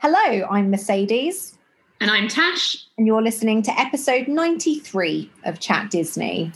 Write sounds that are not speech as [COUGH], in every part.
Hello, I'm Mercedes. And I'm Tash. And you're listening to episode 93 of Chat Disney.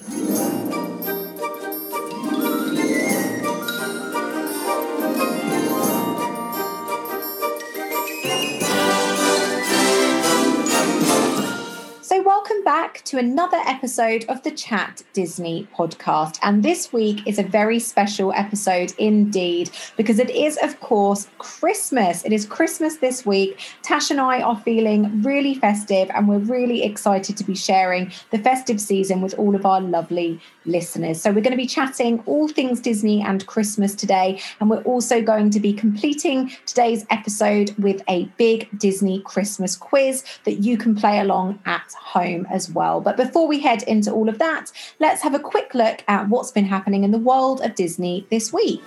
Back to another episode of the Chat Disney podcast. And this week is a very special episode indeed, because it is, of course, Christmas. It is Christmas this week. Tash and I are feeling really festive, and we're really excited to be sharing the festive season with all of our lovely listeners. So, we're going to be chatting all things Disney and Christmas today. And we're also going to be completing today's episode with a big Disney Christmas quiz that you can play along at home as well. But before we head into all of that, let's have a quick look at what's been happening in the world of Disney this week.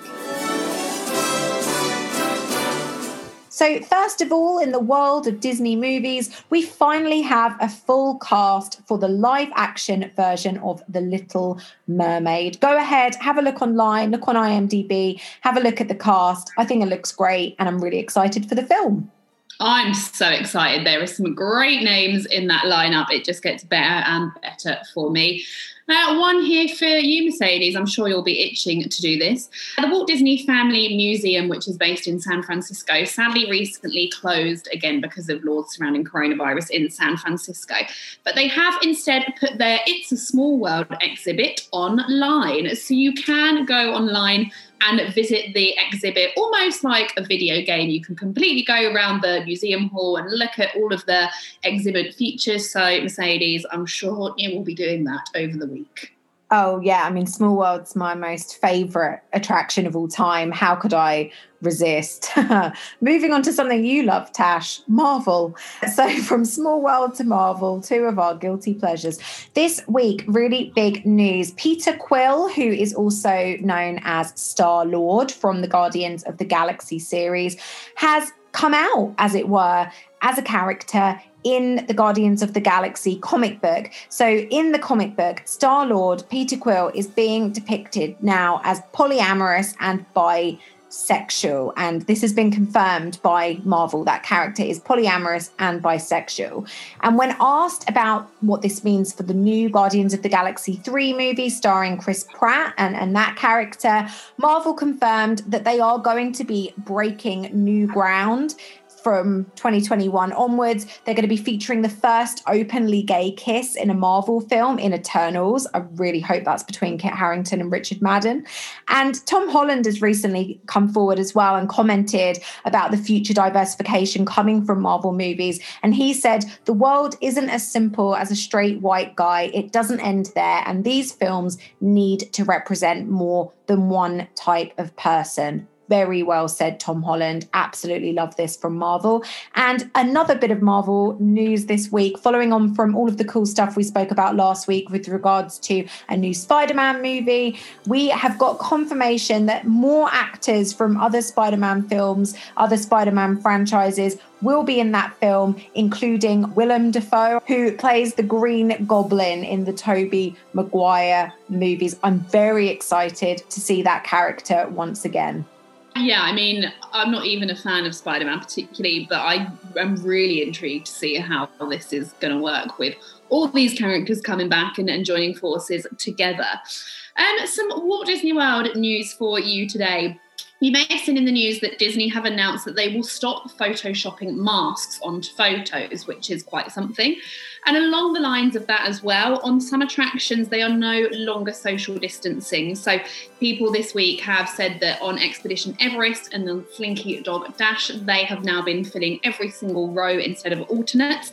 So, first of all, in the world of Disney movies, we finally have a full cast for the live action version of The Little Mermaid. Go ahead, have a look online, look on IMDb, have a look at the cast. I think it looks great, and I'm really excited for the film. I'm so excited. There are some great names in that lineup. It just gets better and better for me. Uh, one here for you, Mercedes. I'm sure you'll be itching to do this. The Walt Disney Family Museum, which is based in San Francisco, sadly recently closed again because of laws surrounding coronavirus in San Francisco. But they have instead put their It's a Small World exhibit online. So you can go online and visit the exhibit almost like a video game. You can completely go around the museum hall and look at all of the exhibit features. So, Mercedes, I'm sure you will be doing that over the week. Oh, yeah. I mean, Small World's my most favorite attraction of all time. How could I resist? [LAUGHS] Moving on to something you love, Tash Marvel. So, [LAUGHS] from Small World to Marvel, two of our guilty pleasures. This week, really big news. Peter Quill, who is also known as Star Lord from the Guardians of the Galaxy series, has come out, as it were, as a character in the Guardians of the Galaxy comic book. So, in the comic book, Star Lord Peter Quill is being depicted now as polyamorous and bisexual. And this has been confirmed by Marvel. That character is polyamorous and bisexual. And when asked about what this means for the new Guardians of the Galaxy 3 movie starring Chris Pratt and, and that character, Marvel confirmed that they are going to be breaking new ground from 2021 onwards. They're going to be featuring the first openly gay kiss in a Marvel film in Eternals. I really hope that's between Kit Harington and Richard Madden. And Tom Holland has recently come forward as well and commented about the future diversification coming from Marvel movies. And he said, The world isn't as simple as a straight white guy, it doesn't end there. And these films need to represent more than one type of person. Very well said, Tom Holland. Absolutely love this from Marvel. And another bit of Marvel news this week, following on from all of the cool stuff we spoke about last week with regards to a new Spider Man movie, we have got confirmation that more actors from other Spider Man films, other Spider Man franchises, will be in that film, including Willem Dafoe, who plays the Green Goblin in the Tobey Maguire movies. I'm very excited to see that character once again. Yeah, I mean, I'm not even a fan of Spider Man particularly, but I am really intrigued to see how this is going to work with all these characters coming back and, and joining forces together. And some Walt Disney World news for you today. You may have seen in the news that Disney have announced that they will stop photoshopping masks onto photos, which is quite something. And along the lines of that as well, on some attractions, they are no longer social distancing. So people this week have said that on Expedition Everest and the Slinky Dog Dash, they have now been filling every single row instead of alternates.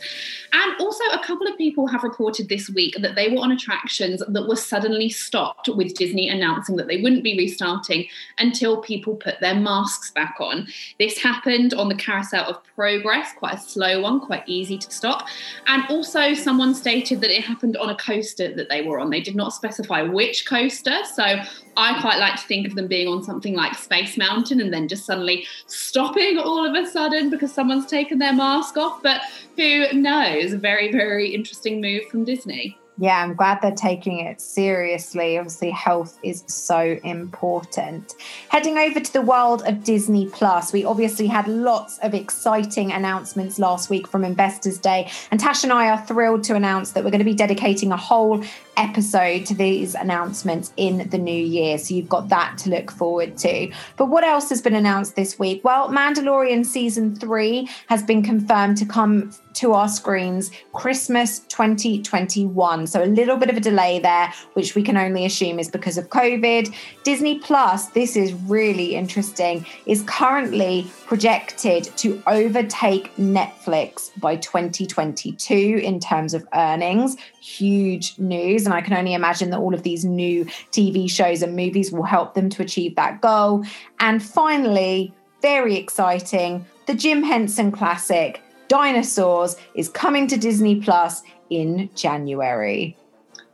And also, a couple of people have reported this week that they were on attractions that were suddenly stopped with Disney announcing that they wouldn't be restarting until people put their masks back on. This happened on the Carousel of Progress, quite a slow one, quite easy to stop. And also, someone stated that it happened on a coaster that they were on. They did not specify which coaster. So I quite like to think of them being on something like Space Mountain and then just suddenly stopping all of a sudden because someone's taken their mask off. But who knows? Very, very interesting move from Disney. Yeah, I'm glad they're taking it seriously. Obviously, health is so important. Heading over to the world of Disney Plus, we obviously had lots of exciting announcements last week from Investors Day. And Tash and I are thrilled to announce that we're going to be dedicating a whole episode to these announcements in the new year. So you've got that to look forward to. But what else has been announced this week? Well, Mandalorian season three has been confirmed to come to our screens Christmas 2021. So a little bit of a delay there, which we can only assume is because of COVID. Disney Plus, this is really interesting, is currently projected to overtake Netflix by 2022 in terms of earnings. Huge news. And I can only imagine that all of these new TV shows and movies will help them to achieve that goal. And finally, very exciting, the Jim Henson classic, Dinosaurs, is coming to Disney Plus in January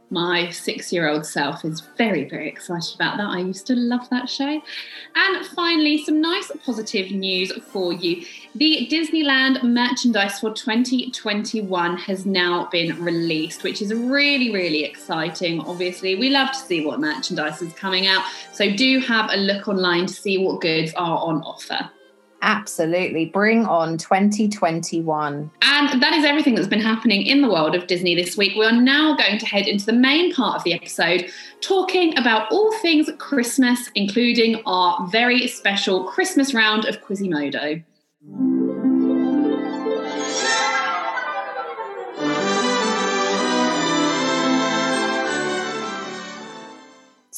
my six year old self is very, very excited about that. I used to love that show. And finally, some nice positive news for you. The Disneyland merchandise for 2021 has now been released, which is really, really exciting. Obviously, we love to see what merchandise is coming out. So do have a look online to see what goods are on offer. Absolutely. Bring on 2021. And that is everything that's been happening in the world of Disney this week. We are now going to head into the main part of the episode, talking about all things Christmas, including our very special Christmas round of Quizimodo.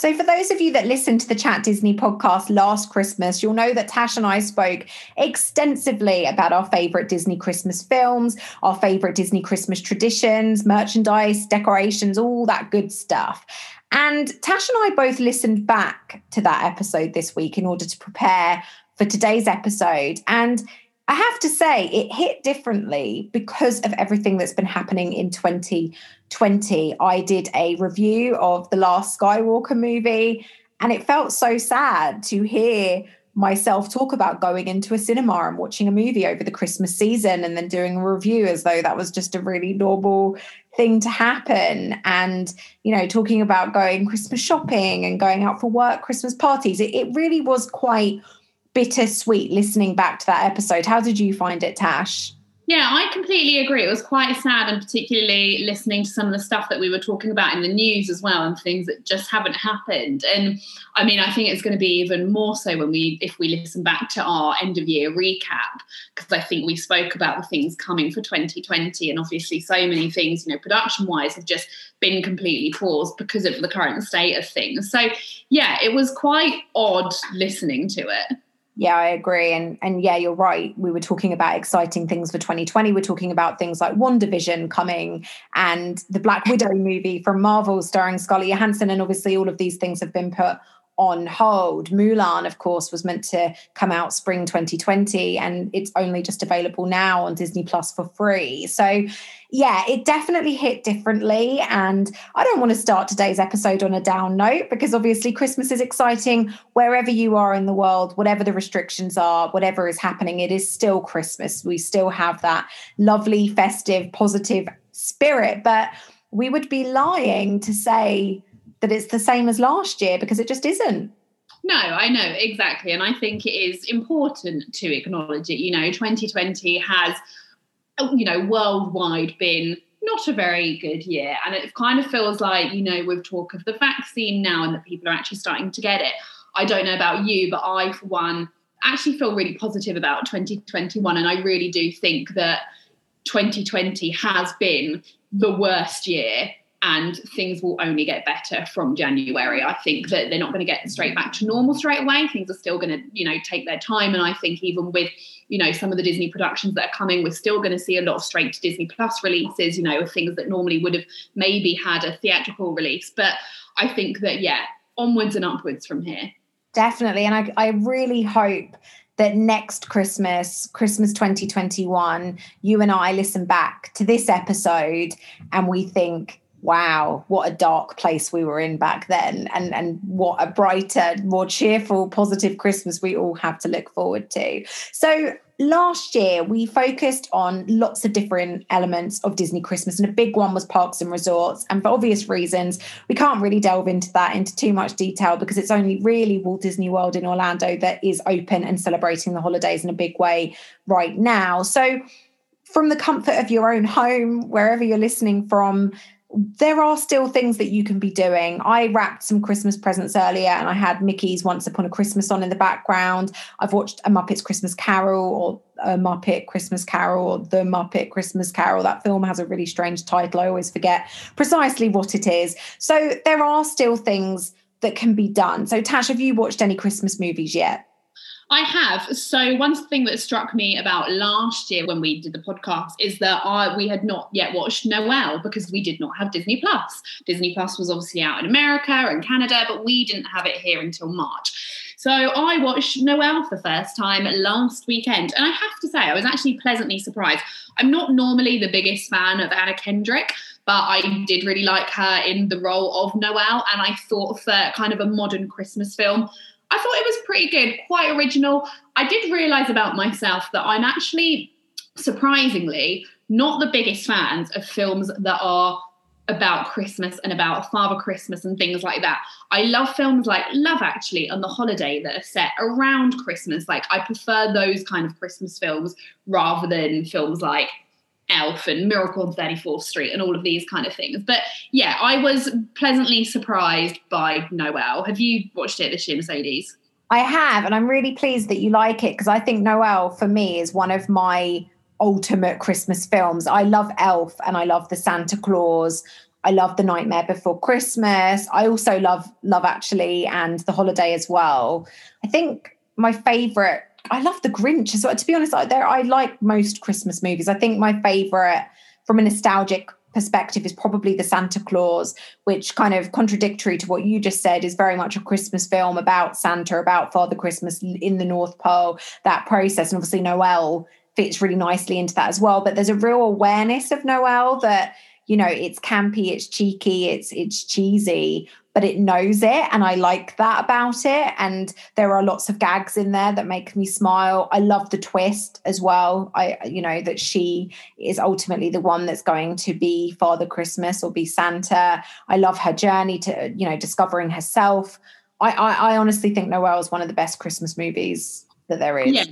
So, for those of you that listened to the Chat Disney podcast last Christmas, you'll know that Tash and I spoke extensively about our favorite Disney Christmas films, our favorite Disney Christmas traditions, merchandise, decorations, all that good stuff. And Tash and I both listened back to that episode this week in order to prepare for today's episode. And I have to say, it hit differently because of everything that's been happening in 2020. I did a review of the last Skywalker movie, and it felt so sad to hear myself talk about going into a cinema and watching a movie over the Christmas season and then doing a review as though that was just a really normal thing to happen. And, you know, talking about going Christmas shopping and going out for work, Christmas parties. It, it really was quite bittersweet listening back to that episode. How did you find it, Tash? Yeah, I completely agree. It was quite sad, and particularly listening to some of the stuff that we were talking about in the news as well, and things that just haven't happened. And I mean, I think it's going to be even more so when we, if we listen back to our end of year recap, because I think we spoke about the things coming for 2020, and obviously so many things, you know, production wise, have just been completely paused because of the current state of things. So yeah, it was quite odd listening to it. Yeah, I agree. And and yeah, you're right. We were talking about exciting things for 2020. We're talking about things like WandaVision coming and the Black Widow movie from Marvel starring Scarlett Johansson. And obviously all of these things have been put on hold. Mulan, of course, was meant to come out spring 2020, and it's only just available now on Disney Plus for free. So, yeah, it definitely hit differently. And I don't want to start today's episode on a down note because obviously Christmas is exciting wherever you are in the world, whatever the restrictions are, whatever is happening, it is still Christmas. We still have that lovely, festive, positive spirit. But we would be lying to say, that it's the same as last year because it just isn't. No, I know exactly. And I think it is important to acknowledge it. You know, 2020 has, you know, worldwide been not a very good year. And it kind of feels like, you know, with talk of the vaccine now and that people are actually starting to get it. I don't know about you, but I, for one, actually feel really positive about 2021. And I really do think that 2020 has been the worst year and things will only get better from January. I think that they're not going to get straight back to normal straight away. Things are still going to, you know, take their time. And I think even with, you know, some of the Disney productions that are coming, we're still going to see a lot of straight to Disney Plus releases, you know, things that normally would have maybe had a theatrical release. But I think that, yeah, onwards and upwards from here. Definitely. And I, I really hope that next Christmas, Christmas 2021, you and I listen back to this episode and we think, wow, what a dark place we were in back then, and and what a brighter, more cheerful, positive Christmas we all have to look forward to. So last year we focused on lots of different elements of Disney Christmas, and a big one was parks and resorts. And for obvious reasons, we can't really delve into that into too much detail because it's only really Walt Disney World in Orlando that is open and celebrating the holidays in a big way right now. So, from the comfort of your own home, wherever you're listening from, there are still things that you can be doing. I wrapped some Christmas presents earlier and I had Mickey's Once Upon a Christmas on in the background. I've watched a Muppet's Christmas Carol or a Muppet Christmas Carol or The Muppet Christmas Carol. That film has a really strange title. I always forget precisely what it is. So there are still things that can be done. So, Tash, have you watched any Christmas movies yet? I have. So one thing that struck me about last year when we did the podcast is that I, we had not yet watched Noelle because we did not have Disney Plus. Disney Plus was obviously out in America and Canada, but we didn't have it here until March. So I watched Noelle for the first time last weekend, and I have to say I was actually pleasantly surprised. I'm not normally the biggest fan of Anna Kendrick, but I did really like her in the role of Noelle, and I thought for kind of a modern Christmas film I thought it was pretty good, quite original. I did realize about myself that I'm actually surprisingly not the biggest fans of films that are about Christmas and about Father Christmas and things like that. I love films like Love Actually and The Holiday that are set around Christmas. Like I prefer those kind of Christmas films rather than films like Elf and Miracle on 34th Street and all of these kind of things. But yeah, I was pleasantly surprised by Noelle. Have you watched it this year, Mercedes? I have, and I'm really pleased that you like it because I think Noelle for me is one of my ultimate Christmas films. I love Elf and I love the Santa Claus. I love The Nightmare Before Christmas. I also love Love Actually and The Holiday as well. I think my favorite I love The Grinch as well. To be honest, there, I like most Christmas movies. I think my favorite from a nostalgic perspective is probably the Santa Claus, which kind of contradictory to what you just said is very much a Christmas film about Santa, about Father Christmas in the North Pole, that process. And obviously, Noelle fits really nicely into that as well. But there's a real awareness of Noelle that you know it's campy it's cheeky it's it's cheesy but it knows it and i like that about it and there are lots of gags in there that make me smile. I love the twist as well. I you know that she is ultimately the one that's going to be father christmas or be santa. I love her journey to you know discovering herself. I i, I honestly think Noelle is one of the best christmas movies that there is. Yeah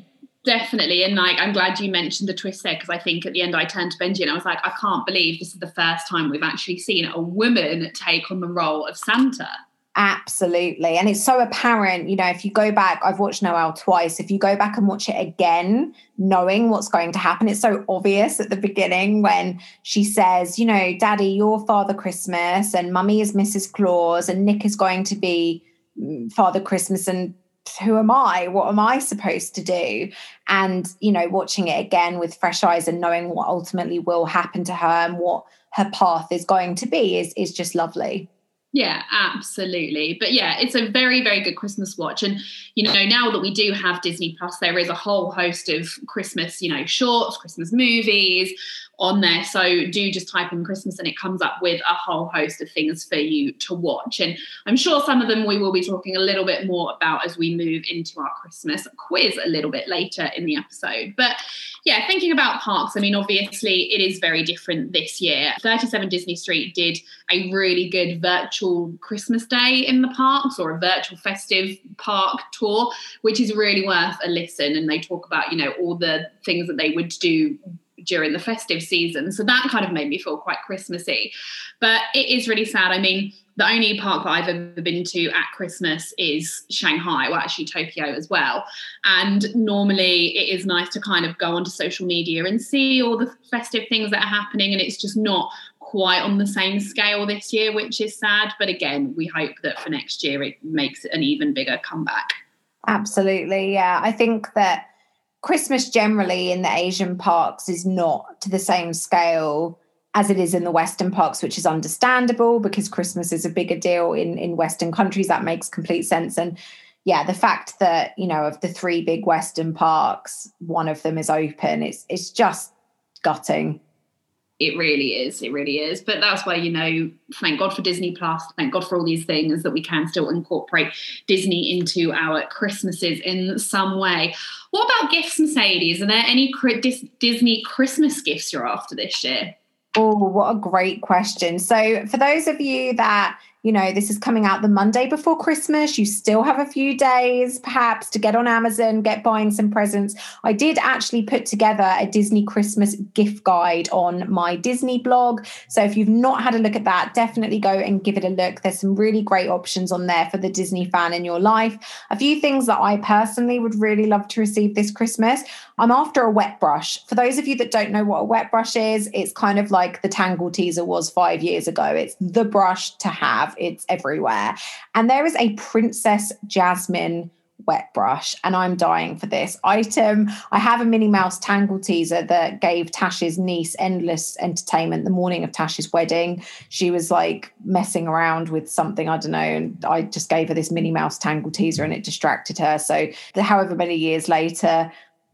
Definitely. And like, I'm glad you mentioned the twist there because I think at the end I turned to Benji and I was like, I can't believe this is the first time we've actually seen a woman take on the role of Santa. Absolutely. And it's so apparent, you know, if you go back, I've watched Noelle twice. If you go back and watch it again, knowing what's going to happen, it's so obvious at the beginning when she says, you know, Daddy, you're Father Christmas and Mummy is Mrs. Claus and Nick is going to be mm, Father Christmas and who am I? What am I supposed to do? And, you know, watching it again with fresh eyes and knowing what ultimately will happen to her and what her path is going to be is, is just lovely. Yeah, absolutely. But yeah, it's a very, very good Christmas watch. And, you know, now that we do have Disney Plus, there is a whole host of Christmas, you know, shorts, Christmas movies, on there. So do just type in Christmas and it comes up with a whole host of things for you to watch. And I'm sure some of them we will be talking a little bit more about as we move into our Christmas quiz a little bit later in the episode. But yeah, thinking about parks, I mean, obviously it is very different this year. 37 Disney Street did a really good virtual Christmas day in the parks or a virtual festive park tour, which is really worth a listen. And they talk about, you know, all the things that they would do during the festive season. So that kind of made me feel quite Christmassy. But it is really sad. I mean, the only park that I've ever been to at Christmas is Shanghai, well, actually Tokyo as well. And normally it is nice to kind of go onto social media and see all the festive things that are happening. And it's just not quite on the same scale this year, which is sad. But again, we hope that for next year it makes an even bigger comeback. Absolutely. Yeah. I think that Christmas generally in the Asian parks is not to the same scale as it is in the Western parks, which is understandable because Christmas is a bigger deal in, in Western countries. That makes complete sense. And yeah, the fact that, you know, of the three big Western parks, one of them is open, it's it's just gutting. It really is. It really is. But that's why, you know, thank God for Disney Plus. Thank God for all these things that we can still incorporate Disney into our Christmases in some way. What about gifts, Mercedes? Are there any Disney Christmas gifts you're after this year? Oh, what a great question. So, for those of you that you know, this is coming out the Monday before Christmas. You still have a few days, perhaps, to get on Amazon, get buying some presents. I did actually put together a Disney Christmas gift guide on my Disney blog. So if you've not had a look at that, definitely go and give it a look. There's some really great options on there for the Disney fan in your life. A few things that I personally would really love to receive this Christmas. I'm after a wet brush. For those of you that don't know what a wet brush is, it's kind of like the Tangle Teezer was five years ago. It's the brush to have It's everywhere. And there is a Princess Jasmine wet brush and I'm dying for this item. I have a Minnie Mouse Tangle Teezer that gave Tash's niece endless entertainment the morning of Tash's wedding. She was like messing around with something, I don't know, and I just gave her this Minnie Mouse Tangle Teezer and it distracted her. So however many years later,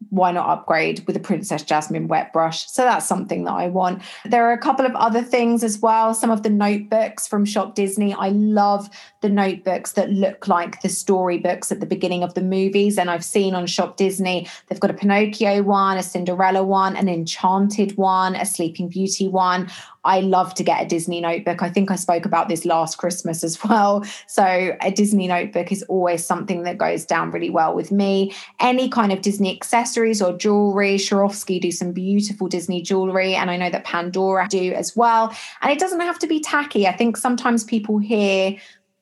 why not upgrade with a Princess Jasmine wet brush? So that's something that I want. There are a couple of other things as well. Some of the notebooks from Shop Disney. I love the notebooks that look like the storybooks at the beginning of the movies. And I've seen on Shop Disney, they've got a Pinocchio one, a Cinderella one, an Enchanted one, a Sleeping Beauty one. I love to get a Disney notebook. I think I spoke about this last Christmas as well. So, a Disney notebook is always something that goes down really well with me. Any kind of Disney accessories or jewelry, Swarovski do some beautiful Disney jewelry, and I know that Pandora do as well. And it doesn't have to be tacky. I think sometimes people hear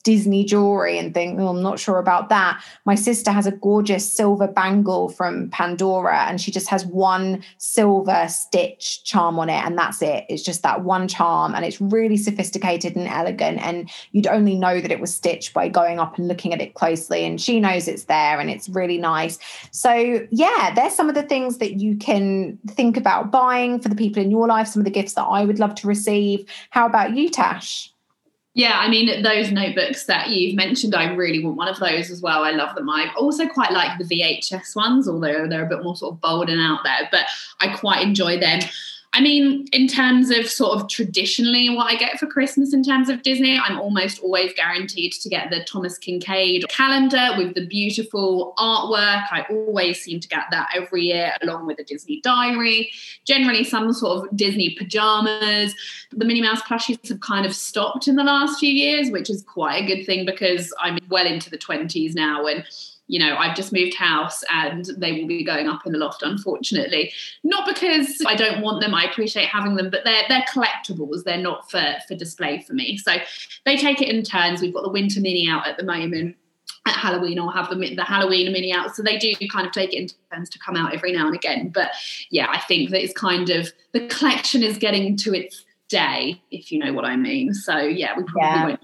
Disney jewelry and think, oh, I'm not sure about that. My sister has a gorgeous silver bangle from Pandora, and she just has one silver stitch charm on it, and that's it. It's just that one charm, and it's really sophisticated and elegant. And you'd only know that it was stitched by going up and looking at it closely. And she knows it's there, and it's really nice. So, yeah, there's some of the things that you can think about buying for the people in your life, some of the gifts that I would love to receive. How about you, Tash? Yeah, I mean, those notebooks that you've mentioned, I really want one of those as well. I love them. I also quite like the VHS ones, although they're a bit more sort of bold and out there, but I quite enjoy them. I mean, in terms of sort of traditionally what I get for Christmas in terms of Disney, I'm almost always guaranteed to get the Thomas Kinkade calendar with the beautiful artwork. I always seem to get that every year, along with a Disney diary, generally some sort of Disney pajamas. The Minnie Mouse plushies have kind of stopped in the last few years, which is quite a good thing because I'm well into the 20s now and you know, I've just moved house and they will be going up in the loft, unfortunately. Not because I don't want them, I appreciate having them, but they're they're collectibles. They're not for for display for me. So they take it in turns. We've got the winter Minnie out at the moment. At Halloween, I'll have the, the Halloween Minnie out. So they do kind of take it in turns to come out every now and again. But yeah, I think that it's kind of the collection is getting to its day, if you know what I mean. So yeah, we probably yeah. won't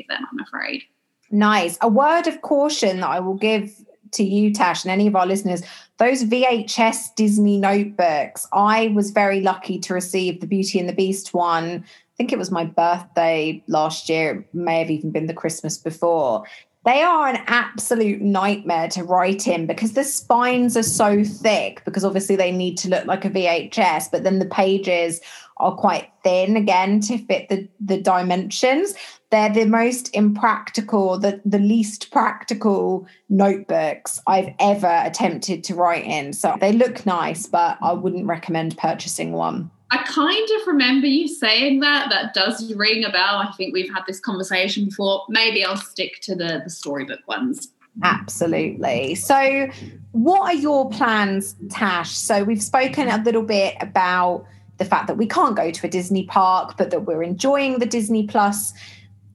of them, I'm afraid. Nice. A word of caution that I will give to you, Tash, and any of our listeners those VHS Disney notebooks. I was very lucky to receive the Beauty and the Beast one. I think it was my birthday last year. It may have even been the Christmas before. They are an absolute nightmare to write in because the spines are so thick, because obviously they need to look like a VHS, but then the pages are quite thin again to fit the, the dimensions they're the most impractical, the, the least practical notebooks I've ever attempted to write in. So they look nice, but I wouldn't recommend purchasing one. I kind of remember you saying that. That does ring a bell. I think we've had this conversation before. Maybe I'll stick to the, the storybook ones. Absolutely. So, what are your plans, Tash? So, we've spoken a little bit about the fact that we can't go to a Disney park, but that we're enjoying the Disney Plus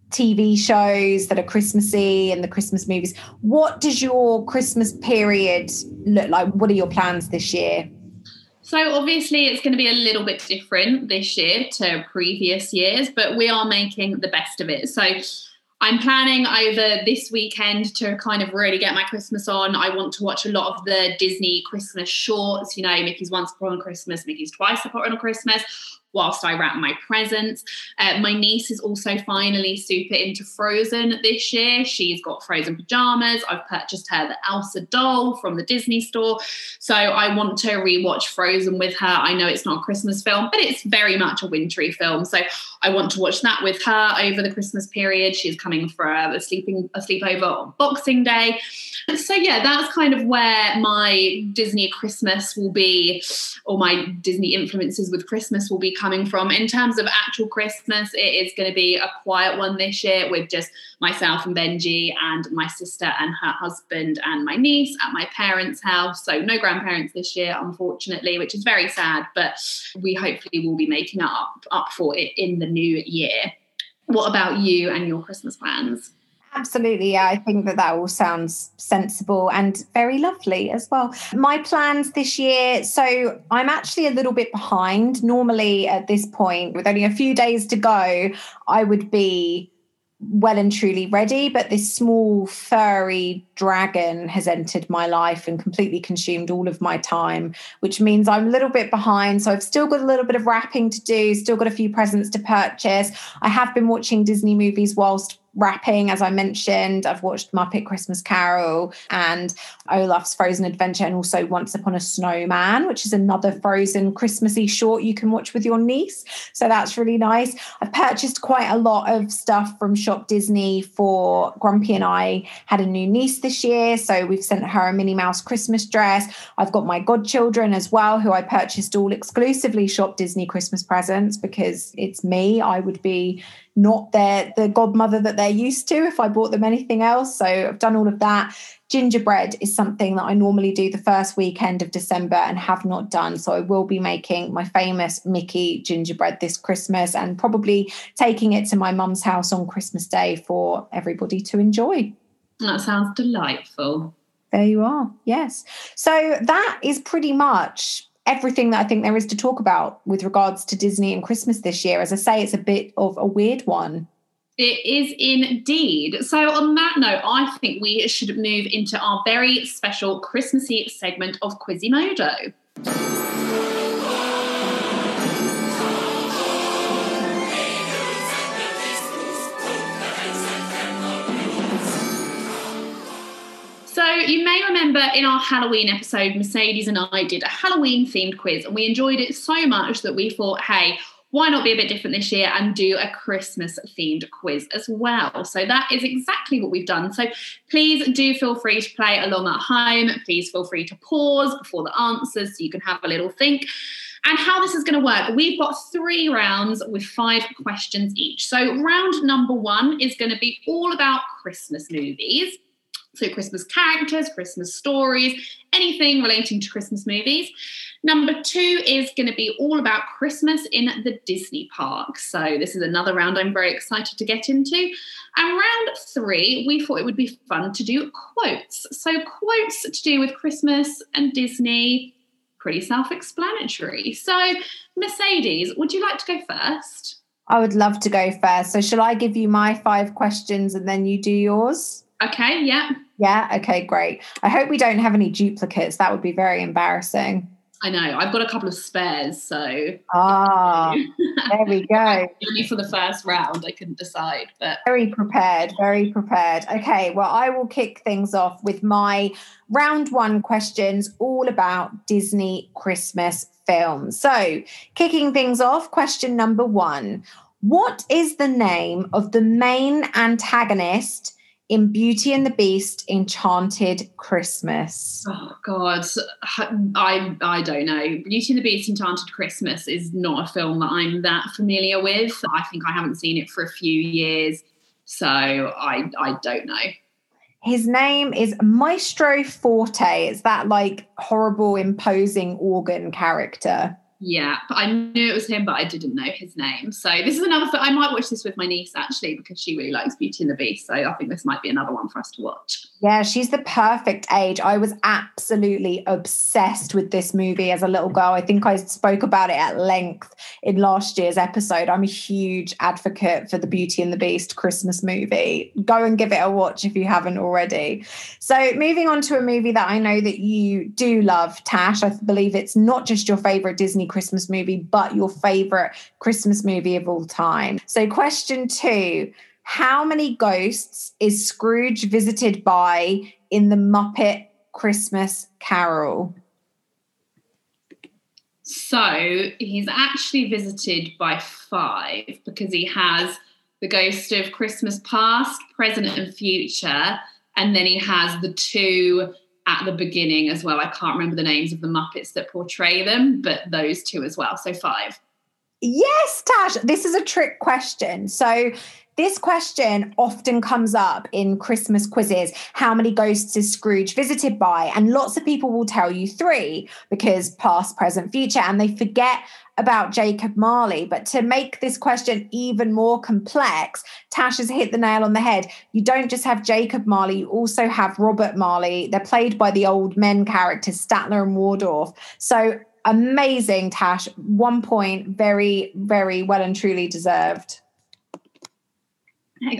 TV shows that are Christmassy and the Christmas movies. What does your Christmas period look like? What are your plans this year? So, obviously, it's going to be a little bit different this year to previous years, but we are making the best of it. So, I'm planning over this weekend to kind of really get my Christmas on. I want to watch a lot of the Disney Christmas shorts, you know, Mickey's Once Upon a Christmas, Mickey's Twice Upon a Christmas whilst I wrap my presents. Uh, my niece is also finally super into Frozen this year. She's got Frozen pajamas. I've purchased her the Elsa doll from the Disney store. So I want to rewatch Frozen with her. I know it's not a Christmas film, but it's very much a wintry film. So I want to watch that with her over the Christmas period. She's coming for a sleeping a sleepover on Boxing Day. So yeah, that's kind of where my Disney Christmas will be, or my Disney influences with Christmas will be coming from. In terms of actual Christmas, it is going to be a quiet one this year with just myself and Benji and my sister and her husband and my niece at my parents' house. So no grandparents this year, unfortunately, which is very sad, but we hopefully will be making up up for it in the new year. What about you and your Christmas plans? Absolutely. Yeah, I think that that all sounds sensible and very lovely as well. My plans this year. So I'm actually a little bit behind. Normally, at this point, with only a few days to go, I would be well and truly ready. But this small, furry dragon has entered my life and completely consumed all of my time, which means I'm a little bit behind. So I've still got a little bit of wrapping to do, still got a few presents to purchase. I have been watching Disney movies whilst wrapping, as I mentioned. I've watched Muppet Christmas Carol and Olaf's Frozen Adventure, and also Once Upon a Snowman, which is another Frozen Christmassy short you can watch with your niece. So that's really nice. I've purchased quite a lot of stuff from Shop Disney for Grumpy and I had a new niece this year. So we've sent her a Minnie Mouse Christmas dress. I've got my godchildren as well, who I purchased all exclusively Shop Disney Christmas presents because it's me. I would be not their the godmother that they're used to if I bought them anything else. So I've done all of that. Gingerbread is something that I normally do the first weekend of December and have not done. So I will be making my famous Mickey gingerbread this Christmas and probably taking it to my mum's house on Christmas Day for everybody to enjoy. That sounds delightful. There you are. Yes. So that is pretty much everything that I think there is to talk about with regards to Disney and Christmas this year. As I say, it's a bit of a weird one. It is indeed. So, on that note, I think we should move into our very special Christmassy segment of Quizimodo. You may remember in our Halloween episode, Mercedes and I did a Halloween themed quiz, and we enjoyed it so much that we thought, hey, why not be a bit different this year and do a Christmas themed quiz as well? So that is exactly what we've done. So please do feel free to play along at home. Please feel free to pause before the answers so you can have a little think. And how this is going to work, we've got three rounds with five questions each. So round number one is going to be all about Christmas movies. So, Christmas characters, Christmas stories, anything relating to Christmas movies. Number two is going to be all about Christmas in the Disney park. So, this is another round I'm very excited to get into. And round three, we thought it would be fun to do quotes. So, quotes to do with Christmas and Disney, pretty self explanatory. So, Mercedes, would you like to go first? I would love to go first. So, shall I give you my five questions and then you do yours? Okay, yeah. Yeah, okay, great. I hope we don't have any duplicates. That would be very embarrassing. I know. I've got a couple of spares, so ah, there we [LAUGHS] go. Only for the first round, I couldn't decide, but very prepared, very prepared. Okay, well, I will kick things off with my round one questions, all about Disney Christmas films. So, kicking things off, question number one: What is the name of the main antagonist? In Beauty and the Beast Enchanted Christmas? Oh God, I I don't know. Beauty and the Beast Enchanted Christmas is not a film that I'm that familiar with. I think I haven't seen it for a few years, so I I don't know. His name is Maestro Forte. It's that like horrible imposing organ character. Yeah, but I knew it was him, but I didn't know his name. So this is another. I might watch this with my niece actually because she really likes Beauty and the Beast. So I think this might be another one for us to watch. Yeah, she's the perfect age. I was absolutely obsessed with this movie as a little girl. I think I spoke about it at length in last year's episode. I'm a huge advocate for the Beauty and the Beast Christmas movie. Go and give it a watch if you haven't already. So moving on to a movie that I know that you do love, Tash. I believe it's not just your favorite Disney Christmas movie, but your favorite Christmas movie of all time. So, question two How many ghosts is Scrooge visited by in the Muppet Christmas Carol? So, he's actually visited by five because he has the ghost of Christmas past, present, and future. And then he has the two at the beginning as well. I can't remember the names of the Muppets that portray them, but those two as well. So five. Yes, Tash, this is a trick question. So this question often comes up in Christmas quizzes. How many ghosts is Scrooge visited by? And lots of people will tell you three because past, present, future, and they forget about Jacob Marley. But to make this question even more complex, Tash has hit the nail on the head. You don't just have Jacob Marley, you also have Robert Marley. They're played by the old men characters, Statler and Waldorf. So amazing, Tash. One point, very, very well and truly deserved.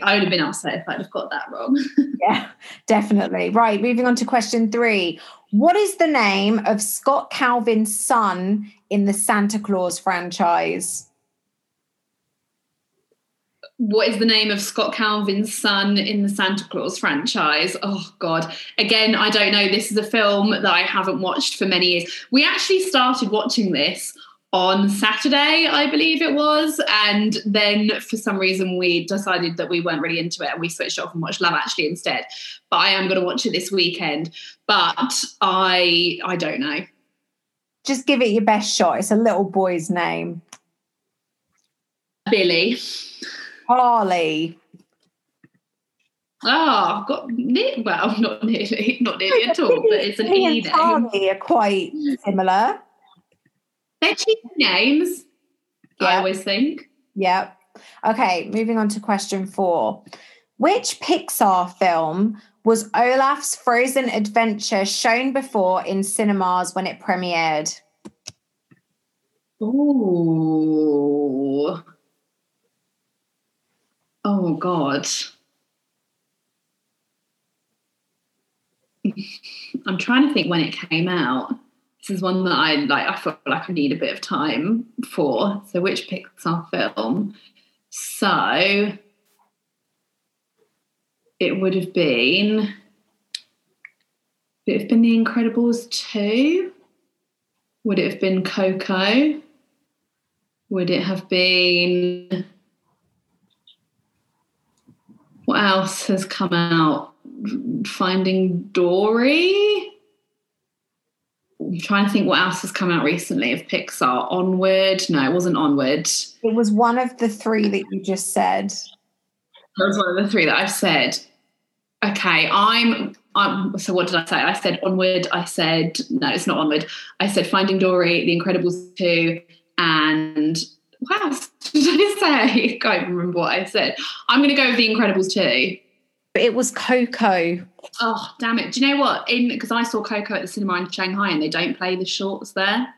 I would have been upset if I'd have got that wrong. [LAUGHS] yeah, definitely. Right, moving on to question three. What is the name of Scott Calvin's son in the Santa Claus franchise? What is the name of Scott Calvin's son in the Santa Claus franchise? Oh, God. Again, I don't know. This is a film that I haven't watched for many years. We actually started watching this on Saturday, I believe it was. And then for some reason, we decided that we weren't really into it and we switched off and watched Love Actually instead. But I am going to watch it this weekend. But I, I don't know. Just give it your best shot. It's a little boy's name. Billy. Harley. Oh, I've got well, [LAUGHS] not nearly, not nearly at all, but it's an E name. Harley are quite similar. They're cheap names, I always think. Yep. Okay, moving on to question four. Which Pixar film was Olaf's Frozen Adventure shown before in cinemas when it premiered? Oh. Oh, God. [LAUGHS] I'm trying to think when it came out this is one that I like. I feel like I need a bit of time for. So, which Pixar film? So, it would have been. Would it have been The Incredibles two? Would it have been Coco? Would it have been? What else has come out? Finding Dory. I'm trying to think what else has come out recently of Pixar. Onward. No, it wasn't Onward. It was one of the three that you just said. It was one of the three that I've said. Okay, I'm. I'm so what did I say? I said Onward. I said no, it's not Onward. I said Finding Dory, The Incredibles two, and what else did I [LAUGHS] say? I can't remember what I said. I'm going to go with The Incredibles two. It was Coco. Oh, damn it. Do you know what? In because I saw Coco at the cinema in Shanghai and they don't play the shorts there.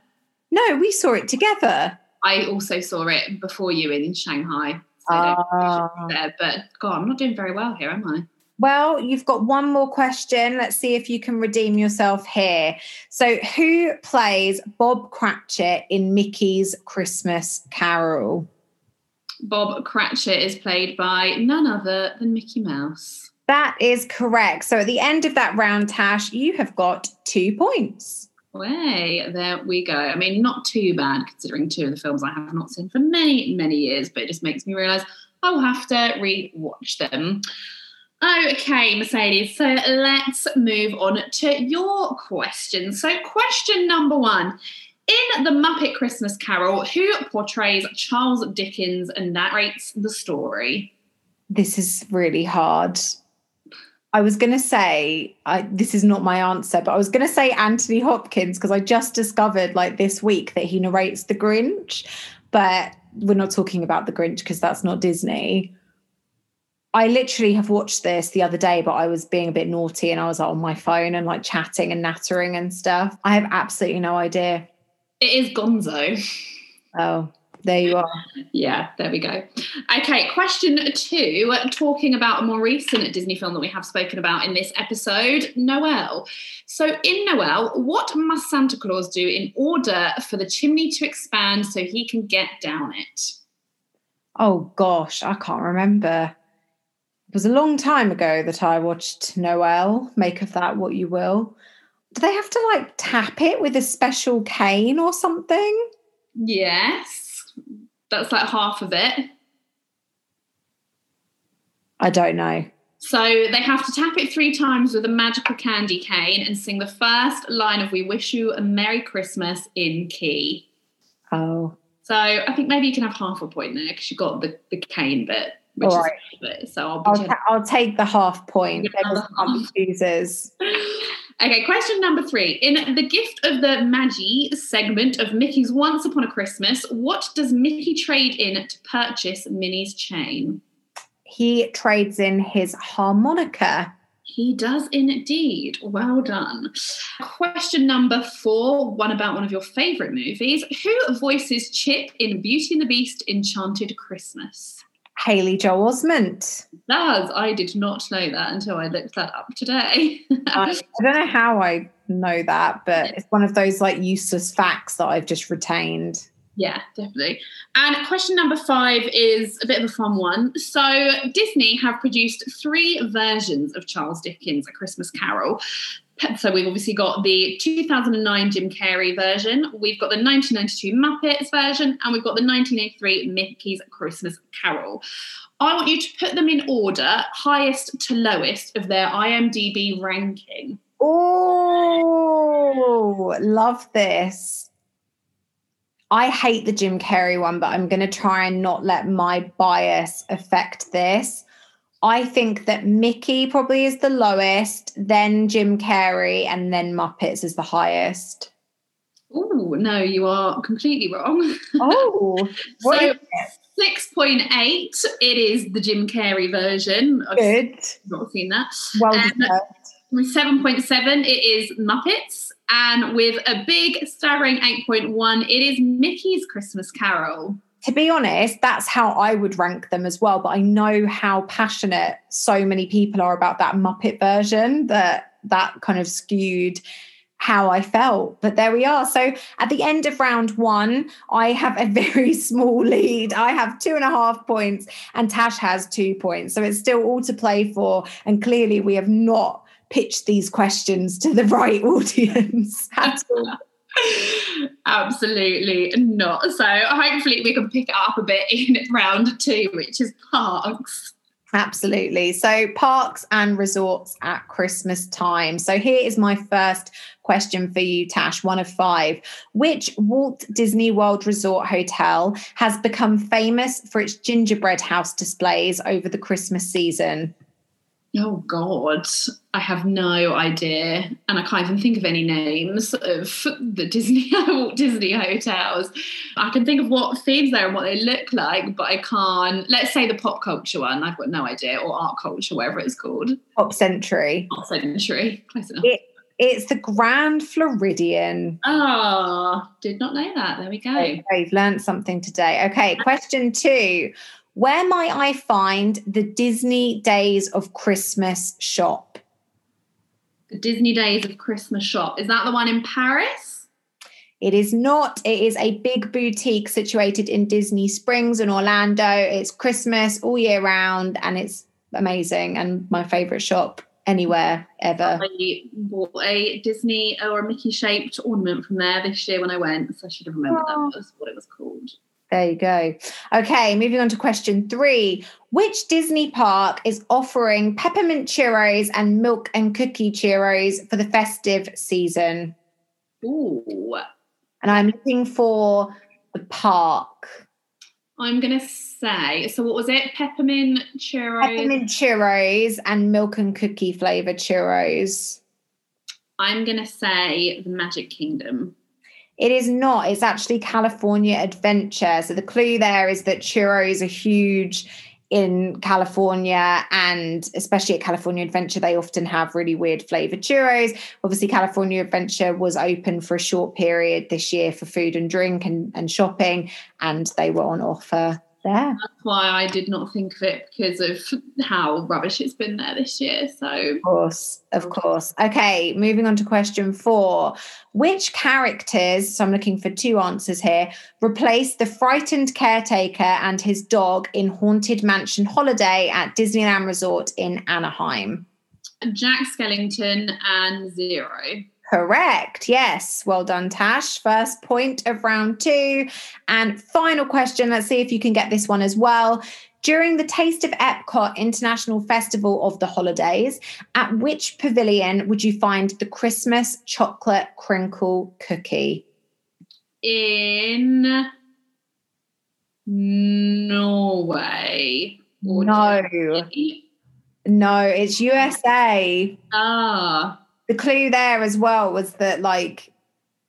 No, we saw it together. I also saw it before you in Shanghai. So uh, there, but God, I'm not doing very well here, am I? Well, you've got one more question. Let's see if you can redeem yourself here. So, who plays Bob Cratchit in Mickey's Christmas Carol? Bob Cratchit is played by none other than Mickey Mouse. That is correct. So at the end of that round, Tash, you have got two points. Way there we go. I mean, not too bad considering two of the films I have not seen for many, many years, but it just makes me realize I'll have to re-watch them. Okay, Mercedes. So let's move on to your question. So, question number one in The Muppet Christmas Carol, who portrays Charles Dickens and narrates the story? This is really hard. I was going to say, I, this is not my answer, but I was going to say Anthony Hopkins because I just discovered like this week that he narrates The Grinch, but we're not talking about The Grinch because that's not Disney. I literally have watched this the other day, but I was being a bit naughty and I was like, on my phone and like chatting and nattering and stuff. I have absolutely no idea. It is Gonzo. Oh, there you are. Yeah, there we go. Okay, question two, talking about a more recent Disney film that we have spoken about in this episode, Noelle. So, in Noelle, what must Santa Claus do in order for the chimney to expand so he can get down it? Oh gosh, I can't remember. It was a long time ago that I watched Noelle. Make of that what you will. Do they have to like tap it with a special cane or something? Yes. That's like half of it. I don't know. So they have to tap it three times with a magical candy cane and sing the first line of We Wish You a Merry Christmas in key. Oh. So I think maybe you can have half a point there because you got the, the cane bit. Which All right. Bit, so I'll, I'll, ta- I'll, take the half point. Yeah, [LAUGHS] Okay, question number three. In the gift of the Magi segment of Mickey's Once Upon a Christmas, what does Mickey trade in to purchase Minnie's chain? He trades in his harmonica. He does indeed. Well done. Question number four, one about one of your favourite movies. Who voices Chip in Beauty and the Beast Enchanted Christmas? Haley Joel Osment. Does. I did not know that until I looked that up today. I, [LAUGHS] I don't know how I know that, but it's one of those like useless facts that I've just retained. Yeah, definitely. And question number five is a bit of a fun one. So, Disney have produced three versions of Charles Dickens' A Christmas Carol. [LAUGHS] So, we've obviously got the 2009 Jim Carrey version, we've got the 1992 Muppets version, and we've got the 1983 Mickey's Christmas Carol. I want you to put them in order, highest to lowest of their IMDb ranking. Oh, love this. I hate the Jim Carrey one, but I'm going to try and not let my bias affect this. I think that Mickey probably is the lowest, then Jim Carrey, and then Muppets is the highest. Oh, no, you are completely wrong. [LAUGHS] Oh, so 6.8, it is the Jim Carrey version. I've good. not seen that. Well Um. With 7.7, it is Muppets. And with a big staggering 8.1, it is Mickey's Christmas Carol. To be honest, that's how I would rank them as well. But I know how passionate so many people are about that Muppet version that that kind of skewed how I felt. But there we are. So at the end of round one, I have a [LAUGHS] very small lead. I have two and a half points, and Tash has two points. So it's still all to play for. And clearly, we have not pitched these questions to the right [LAUGHS] audience at all. Absolutely not. So hopefully we can pick it up a bit in round two, which is parks. Absolutely. So, parks and resorts at Christmas time. So, here is my first question for you, Tash, one of five. Which Walt Disney World Resort Hotel has become famous for its gingerbread house displays over the Christmas season? Oh God, I have no idea, and I can't even think of any names of the Disney [LAUGHS] Disney hotels. I can think of what themes there and what they look like, but I can't. Let's say the pop culture one. I've got no idea, or art culture, whatever it's called. Pop Century. Art Century, close enough. It, it's the Grand Floridian. Ah, did not know that. There we go. You've learned something today. Okay, question two. Where might I find the Disney Days of Christmas shop? The Disney Days of Christmas shop. Is that the one in Paris? It is not. It is a big boutique situated in Disney Springs in Orlando. It's Christmas all year round and it's amazing and my favorite shop anywhere ever. I bought a Disney or a Mickey shaped ornament from there this year when I went, so I should have remembered Oh. that was what it was called. There you go. Okay, moving on to question three. Which Disney park is offering peppermint churros and milk and cookie churros for the festive season? Ooh, And I'm looking for the park. I'm gonna say. So what was it? Peppermint churros. Peppermint churros and milk and cookie flavored churros. I'm gonna say the Magic Kingdom. It is not. It's actually California Adventure. So the clue there is that churros are huge in California and especially at California Adventure, they often have really weird flavored churros. Obviously, California Adventure was open for a short period this year for food and drink and, and shopping, and they were on offer there. That's why I did not think of it because of how rubbish it's been there this year. So, of course, of course. Okay, moving on to question four. Which characters, so I'm looking for two answers here, replaced the frightened caretaker and his dog in Haunted Mansion Holiday at Disneyland Resort in Anaheim? Jack Skellington and Zero. Correct. Yes. Well done, Tash. First point of round two. And final question. Let's see if you can get this one as well. During the Taste of Epcot International Festival of the Holidays, at which pavilion would you find the Christmas chocolate crinkle cookie? In Norway. No. No, it's USA. Ah the clue there as well was that like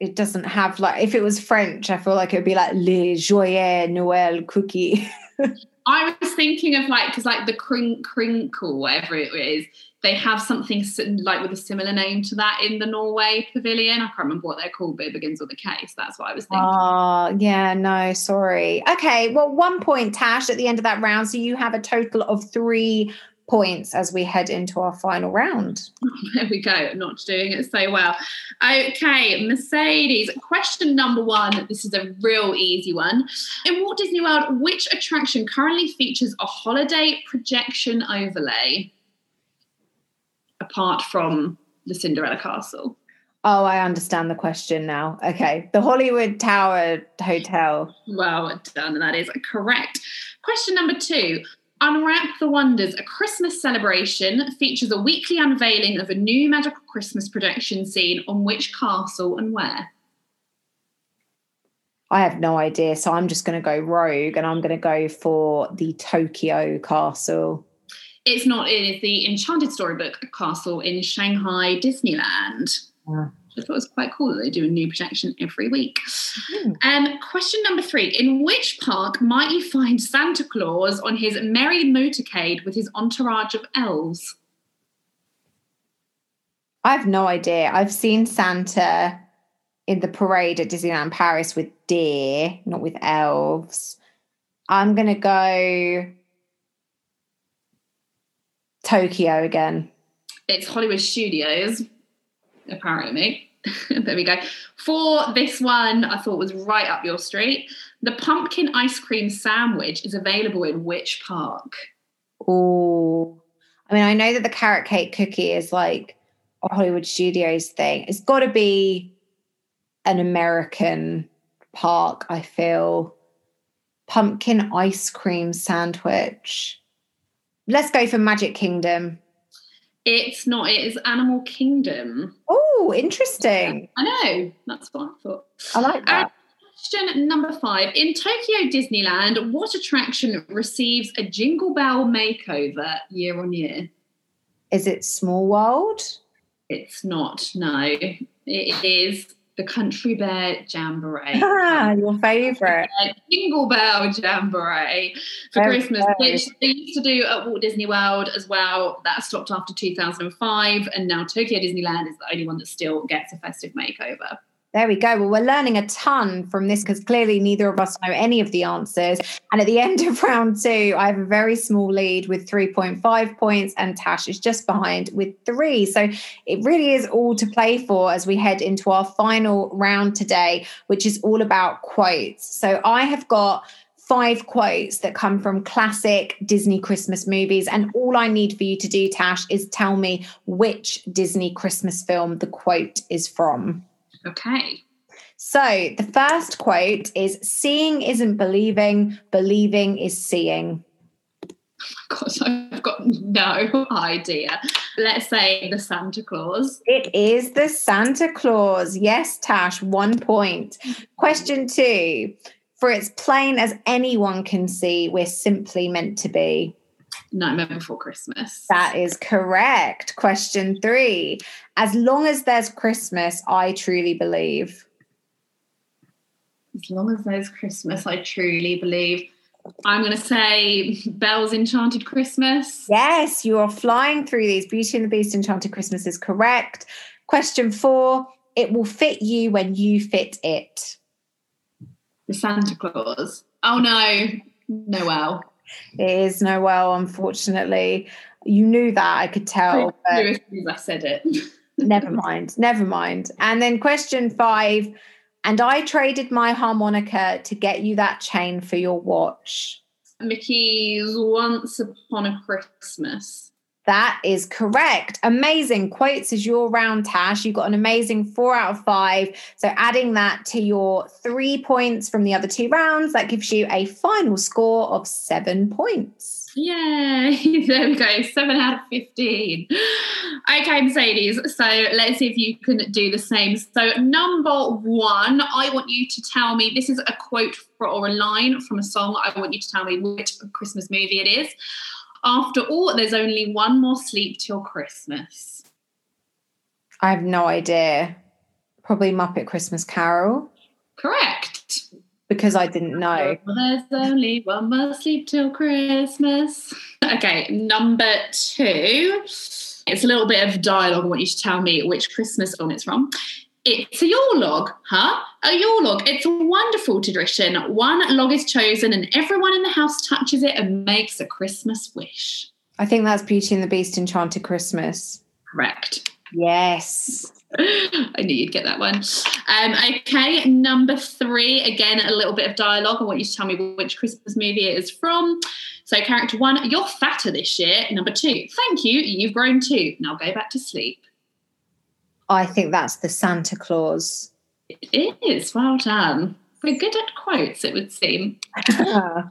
it doesn't have like if it was French, I feel like it would be like Le Joyeux Noël cookie. [LAUGHS] I was thinking of like because like the crink crinkle whatever it is, they have something like with a similar name to that in the Norway pavilion. I can't remember what they're called, but it begins with a K. So that's what I was thinking. Oh, yeah, no, sorry. Okay, well, one point, Tash, at the end of that round. So you have a total of three points as we head into our final round. [LAUGHS] There we go, not doing it so well. Okay, Mercedes, question number one. This is a real easy one. In Walt Disney World, which attraction currently features a holiday projection overlay apart from the Cinderella Castle? Oh, I understand the question now. Okay. The Hollywood Tower Hotel. Well done. That is correct. Question number two Unwrap the Wonders, a Christmas celebration, features a weekly unveiling of a new magical Christmas production scene on which castle and where? I have no idea. So I'm just going to go rogue and I'm going to go for the Tokyo castle. It's not, it is the Enchanted Storybook castle in Shanghai Disneyland. Yeah. I thought it was quite cool that they do a new projection every week. Mm. Um, question number three In which park might you find Santa Claus on his merry motorcade with his entourage of elves? I have no idea. I've seen Santa in the parade at Disneyland Paris with deer, not with elves. I'm going to go Tokyo again. It's Hollywood Studios, apparently. [LAUGHS] there we go. For this one, I thought was right up your street. The pumpkin ice cream sandwich is available in which park? Oh, I mean, I know that the carrot cake cookie is like a Hollywood Studios thing. It's got to be an American park, I feel. Pumpkin ice cream sandwich. Let's go for Magic Kingdom. It's not. It is Animal Kingdom. Oh, interesting. I know. That's what I thought. I like that. Uh, question number five. In Tokyo Disneyland, what attraction receives a Jingle Bell makeover year on year? Is it Small World? It's not. No, it is the Country Bear Jamboree. Ah, your favourite. Jingle Bell Jamboree for Christmas, which they used to do at Walt Disney World as well. That stopped after 2005, and now Tokyo Disneyland is the only one that still gets a festive makeover. There we go. Well, we're learning a ton from this because clearly neither of us know any of the answers. And at the [LAUGHS] end of round two, I have a very small lead with 3.5 points, and Tash is just behind with three. So it really is all to play for as we head into our final round today, which is all about quotes. So I have got five quotes that come from classic Disney Christmas movies. And all I need for you to do, Tash, is tell me which Disney Christmas film the quote is from. Okay. So the first quote is Seeing isn't believing, believing is seeing. Oh my God, I've got no idea. Let's say the Santa Claus. It is the Santa Claus. Yes, Tash, one point. Question two For it's plain as anyone can see, we're simply meant to be. Nightmare Before Christmas. That is correct. Question three. As long as there's Christmas, I truly believe. As long as there's Christmas, I truly believe. I'm going to say Belle's Enchanted Christmas. Yes, you are flying through these. Beauty and the Beast Enchanted Christmas is correct. Question four it will fit you when you fit it. The Santa Claus. Oh no, Noelle. It is Noelle, unfortunately. You knew that, I could tell. I knew as soon as I said it. [LAUGHS] never mind, never mind. And then question five and I traded my harmonica to get you that chain for your watch. Mickey's Once Upon a Christmas. That is correct. Amazing. Quotes is your round, Tash. You got an amazing four out of five. So adding that to your three points from the other two rounds, that gives you a final score of seven points. Yay! [LAUGHS] There we go. Seven out of 15. Okay, Mercedes. So let's see if you can do the same. So, number one, I want you to tell me this is a quote or a line from a song. I want you to tell me which Christmas movie it is. After all, there's only one more sleep till Christmas. I have no idea. Probably Muppet Christmas Carol. Correct because I didn't know. There's only one more sleep till Christmas. Okay, number two. It's a little bit of dialogue. I want you to tell me which Christmas song it's from. It's a Yule log, huh? A Yule log. It's a wonderful tradition. One log is chosen, and everyone in the house touches it and makes a Christmas wish. I think that's Beauty and the Beast Enchanted Christmas. Correct. Yes. [LAUGHS] I knew you'd get that one. Um, okay, number three. Again, a little bit of dialogue. I want you to tell me which Christmas movie it is from. So, character one, you're fatter this year. Number two, thank you, you've grown too. Now go back to sleep. I think that's the Santa Claus. It is. Well done. We're good at quotes, it would seem. [LAUGHS]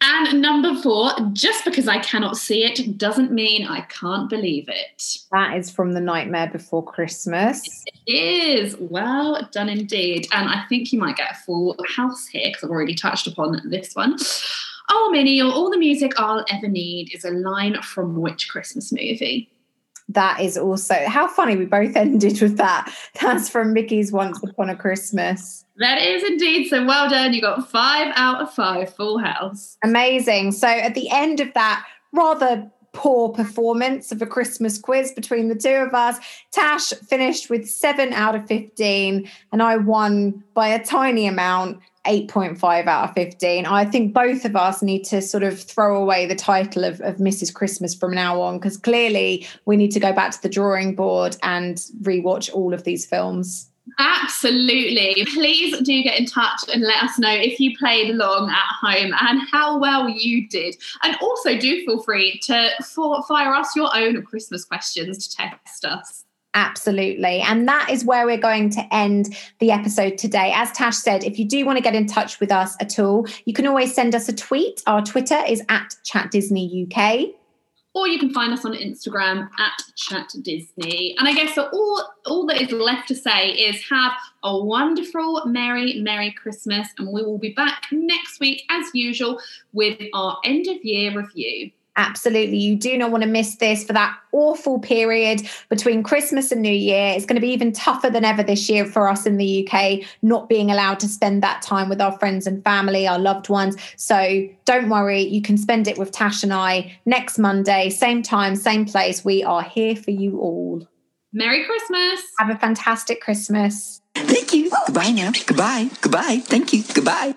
and number four, just because I cannot see it doesn't mean I can't believe it. That is from The Nightmare Before Christmas. It is. Well done indeed. And I think you might get a full house here because I've already touched upon this one. Oh, Minnie, all the music I'll ever need is a line from which Christmas movie? That is also how funny we both [LAUGHS] ended with that. That's from Mickey's Once Upon a Christmas. That is indeed. So well done. You got five out of five, full house. Amazing. So at the end of that rather poor performance of a Christmas quiz between the two of us. Tash finished with seven out of 15, and I won by a tiny amount. 8.5 out of 15. I think both of us need to sort of throw away the title of, of Mrs. Christmas from now on because clearly we need to go back to the drawing board and rewatch all of these films. Absolutely. Please do get in touch and let us know if you played along at home and how well you did. And also do feel free to fire us your own Christmas questions to test us. Absolutely. And that is where we're going to end the episode today. As Tash said, if you do want to get in touch with us at all, you can always send us a tweet. Our Twitter is at Chat Disney UK. Or you can find us on Instagram at Chat Disney. And I guess all, all that is left to say is have a wonderful, merry, merry Christmas. And we will be back next week, as usual, with our end of year review. Absolutely. You do not want to miss this for that awful period between Christmas and New Year. It's going to be even tougher than ever this year for us in the UK, not being allowed to spend that time with our friends and family, our loved ones. So don't worry, you can spend it with Tash and I next Monday, same time, same place. We are here for you all. Merry Christmas. Have a fantastic Christmas. Thank you. Goodbye now. Goodbye. Goodbye. Thank you. Goodbye.